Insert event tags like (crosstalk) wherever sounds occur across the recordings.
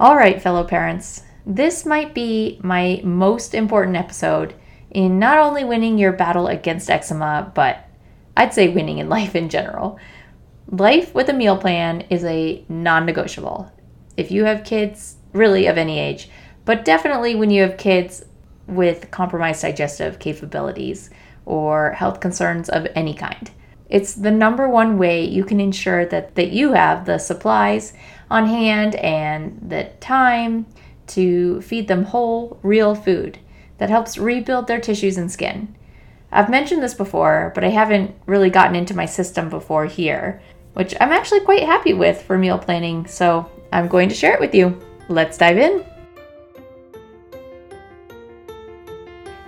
All right, fellow parents, this might be my most important episode in not only winning your battle against eczema, but I'd say winning in (laughs) life in general. Life with a meal plan is a non negotiable. If you have kids, really of any age, but definitely when you have kids with compromised digestive capabilities or health concerns of any kind. It's the number one way you can ensure that, that you have the supplies on hand and the time to feed them whole, real food that helps rebuild their tissues and skin. I've mentioned this before, but I haven't really gotten into my system before here, which I'm actually quite happy with for meal planning, so I'm going to share it with you. Let's dive in.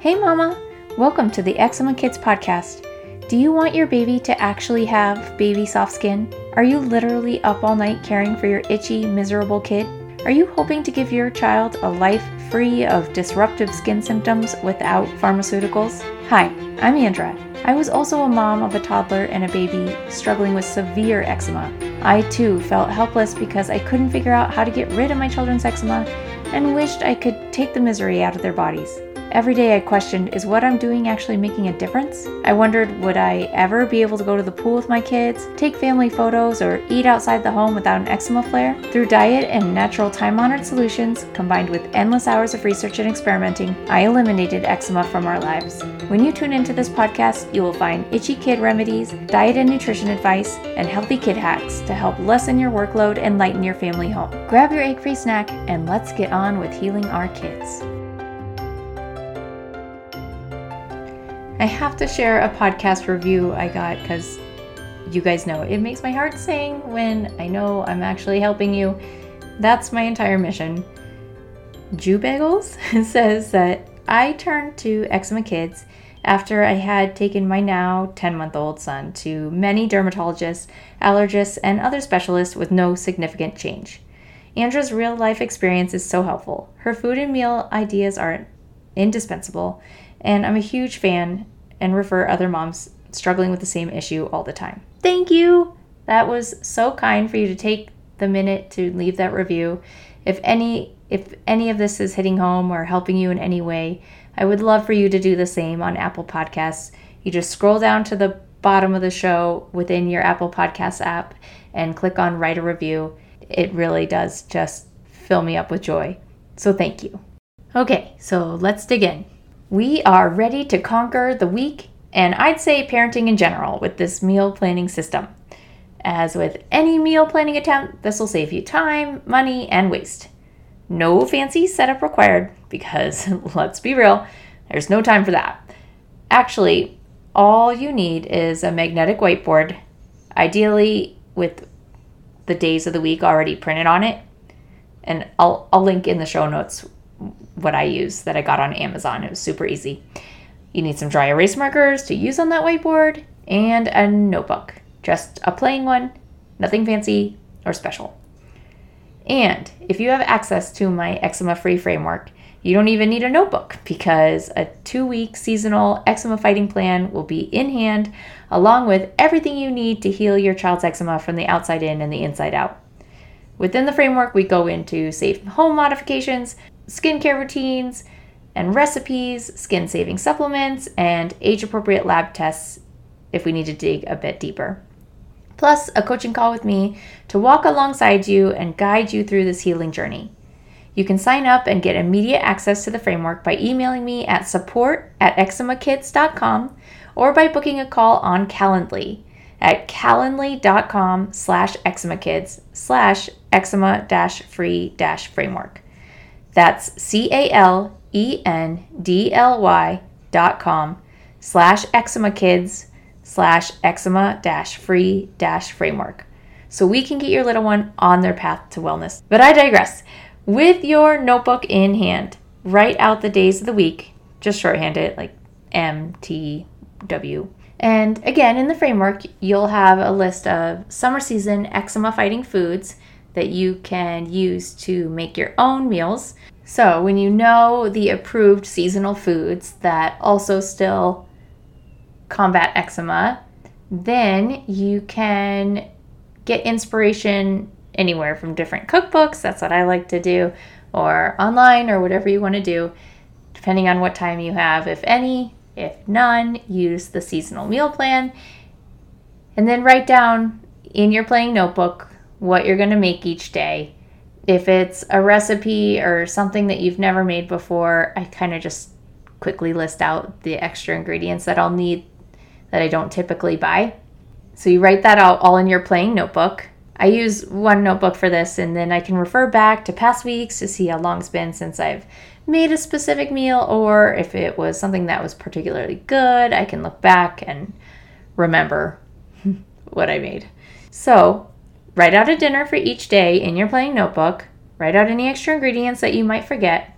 Hey, Mama! Welcome to the Eczema Kids podcast. Do you want your baby to actually have baby soft skin? Are you literally up all night caring for your itchy, miserable kid? Are you hoping to give your child a life free of disruptive skin symptoms without pharmaceuticals? Hi, I'm Andra. I was also a mom of a toddler and a baby struggling with severe eczema. I too felt helpless because I couldn't figure out how to get rid of my children's eczema and wished I could take the misery out of their bodies. Every day I questioned is what I'm doing actually making a difference? I wondered would I ever be able to go to the pool with my kids, take family photos, or eat outside the home without an eczema flare? Through diet and natural time honored solutions, combined with endless hours of research and experimenting, I eliminated eczema from our lives. When you tune into this podcast, you will find itchy kid remedies, diet and nutrition advice, and healthy kid hacks to help lessen your workload and lighten your family home. Grab your egg free snack and let's get on with healing our kids. I have to share a podcast review I got because you guys know it makes my heart sing when I know I'm actually helping you. That's my entire mission. Jew Bagels (laughs) says that I turned to Eczema Kids after I had taken my now 10 month old son to many dermatologists, allergists, and other specialists with no significant change. Andra's real life experience is so helpful. Her food and meal ideas are indispensable, and I'm a huge fan and refer other moms struggling with the same issue all the time. Thank you. That was so kind for you to take the minute to leave that review. If any if any of this is hitting home or helping you in any way, I would love for you to do the same on Apple Podcasts. You just scroll down to the bottom of the show within your Apple Podcasts app and click on write a review. It really does just fill me up with joy. So thank you. Okay, so let's dig in. We are ready to conquer the week and I'd say parenting in general with this meal planning system. As with any meal planning attempt, this will save you time, money, and waste. No fancy setup required because, (laughs) let's be real, there's no time for that. Actually, all you need is a magnetic whiteboard, ideally with the days of the week already printed on it. And I'll, I'll link in the show notes what I use that I got on Amazon. It was super easy. You need some dry erase markers to use on that whiteboard and a notebook. Just a plain one, nothing fancy or special. And if you have access to my eczema free framework, you don't even need a notebook because a two week seasonal eczema fighting plan will be in hand along with everything you need to heal your child's eczema from the outside in and the inside out. Within the framework, we go into safe home modifications, skincare routines and recipes, skin saving supplements, and age appropriate lab tests if we need to dig a bit deeper. Plus, a coaching call with me to walk alongside you and guide you through this healing journey. You can sign up and get immediate access to the framework by emailing me at support at eczemakids.com or by booking a call on Calendly at calendly.com slash eczemakids slash eczema free framework. That's C A L E N D L Y dot com slash eczema kids slash eczema dash free dash framework. So we can get your little one on their path to wellness. But I digress. With your notebook in hand, write out the days of the week, just shorthand it like M T W. And again, in the framework, you'll have a list of summer season eczema fighting foods that you can use to make your own meals. So, when you know the approved seasonal foods that also still combat eczema, then you can get inspiration anywhere from different cookbooks. That's what I like to do, or online, or whatever you want to do, depending on what time you have, if any. If none, use the seasonal meal plan. And then write down in your playing notebook what you're going to make each day. If it's a recipe or something that you've never made before, I kind of just quickly list out the extra ingredients that I'll need that I don't typically buy. So you write that out all in your playing notebook. I use one notebook for this, and then I can refer back to past weeks to see how long it's been since I've made a specific meal, or if it was something that was particularly good, I can look back and remember (laughs) what I made. So, write out a dinner for each day in your planning notebook, write out any extra ingredients that you might forget,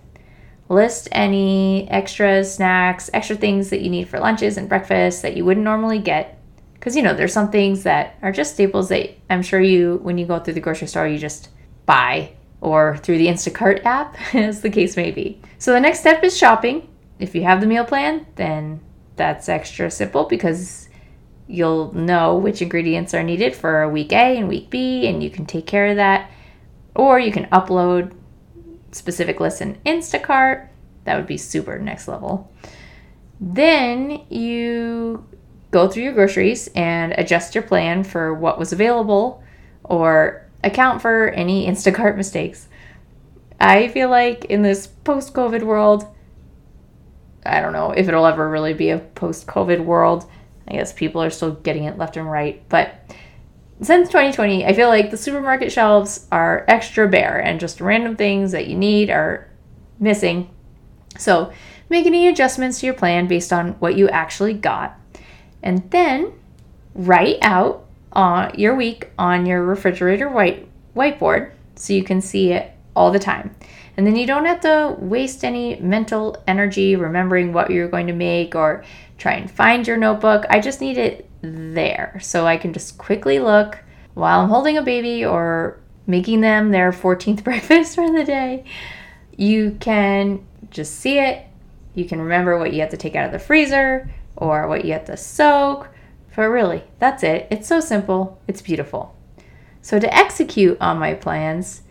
list any extra snacks, extra things that you need for lunches and breakfast that you wouldn't normally get. Because you know there's some things that are just staples that i'm sure you when you go through the grocery store you just buy or through the instacart (laughs) app as the case may be. So the next step is shopping. If you have the meal plan then that's extra simple because you'll know which ingredients are needed for week a and week b and you can take care of that or you can upload specific lists in instacart that would be super next level then you go through your groceries and adjust your plan for what was available or account for any (laughs) Instacart mistakes. I feel like in this post COVID world, I don't know if it'll ever really be a post COVID world. I guess people are still getting it left and right. But since 2020, I feel like the supermarket shelves are extra bare and just random things that you need are missing. So make any adjustments to your plan based on what you actually got and then write out uh, your week on your refrigerator white whiteboard so you can see it all the time. And then you don't have to waste any mental energy remembering what you're going to make or try and find your notebook. I just need it there so I can just quickly look while I'm holding a baby or making them their 14th (laughs) breakfast for the day. You can just see it. You can remember what you have to take out of the freezer or what you have to soak. But really, that's it. It's so simple, it's beautiful. So, to execute on my plans,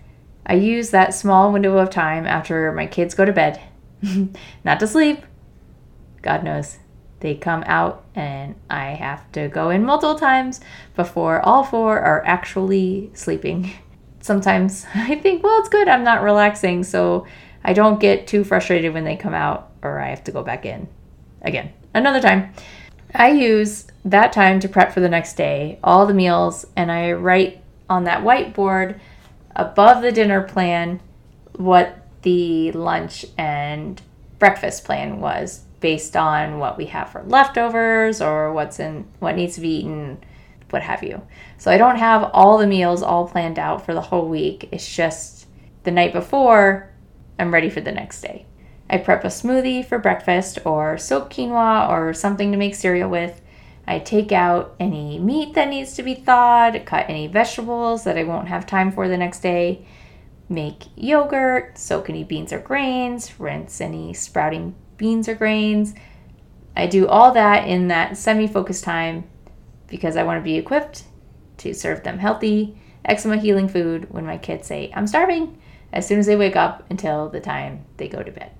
I use that small window of time after my kids go to bed. (laughs) Not to sleep. God knows. They come out and I have to go in multiple times before all four are actually sleeping. (laughs) Sometimes (laughs) I think, well, it's good. I'm not relaxing, so I don't get too frustrated when they come out or I have to go back in again another time. I use that time to prep for the next day, all the meals, and I write on that whiteboard above the dinner plan what the lunch and breakfast plan was based on what we have for leftovers or what's in what needs to be eaten what have you. So i don't have all the meals all planned out for the whole week. It's just the night before i'm ready for the next day. I prep a smoothie for breakfast or soak quinoa or something to make cereal with. I take out any meat that needs to be thawed, cut any vegetables that I won't have time for the next day, make yogurt, soak any beans or grains, rinse any sprouting beans or grains. I do all that in that semi focused time because I want to be equipped to serve them healthy, eczema healing food when my kids say, I'm starving, as soon as they wake up until the time they go to bed.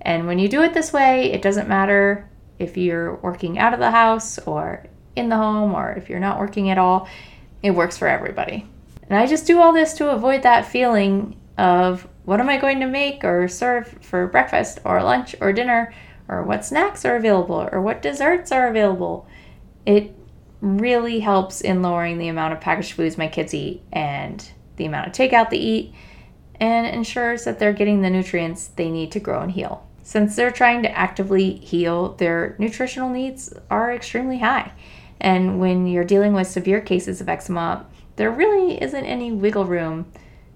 And when you do it this way, it doesn't matter if you're working out of the house or in the home or if you're not working at all, it works for everybody. And I just do all this to avoid that feeling of what am I going to make or serve for breakfast or lunch or dinner or what snacks are available or what desserts are available. It really helps in lowering the amount of packaged foods my kids eat and the amount of takeout they eat and ensures that they're getting the nutrients they need to grow and heal. Since they're trying to actively heal, their nutritional needs are extremely high. And when you're dealing with severe cases of eczema, there really isn't any wiggle room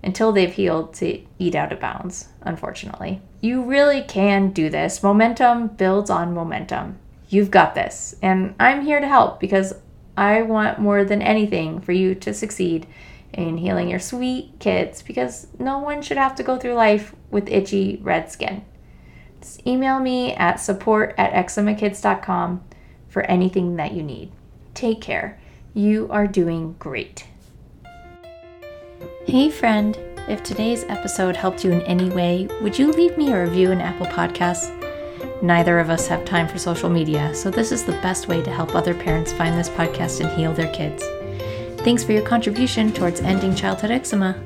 until they've healed to eat out of bounds, unfortunately. You really can do this. Momentum builds on momentum. You've got this. And I'm here to help because I want more than anything for you to succeed in healing your sweet kids because no one should have to go through life with itchy red skin. Just email me at support at eczemakids.com for anything that you need. Take care. You are doing great. Hey, friend. If today's episode helped you in any way, would you leave me a review in Apple Podcasts? Neither of us have time for social media, so this is the best way to help other parents find this podcast and heal their kids. Thanks for your contribution towards ending childhood eczema.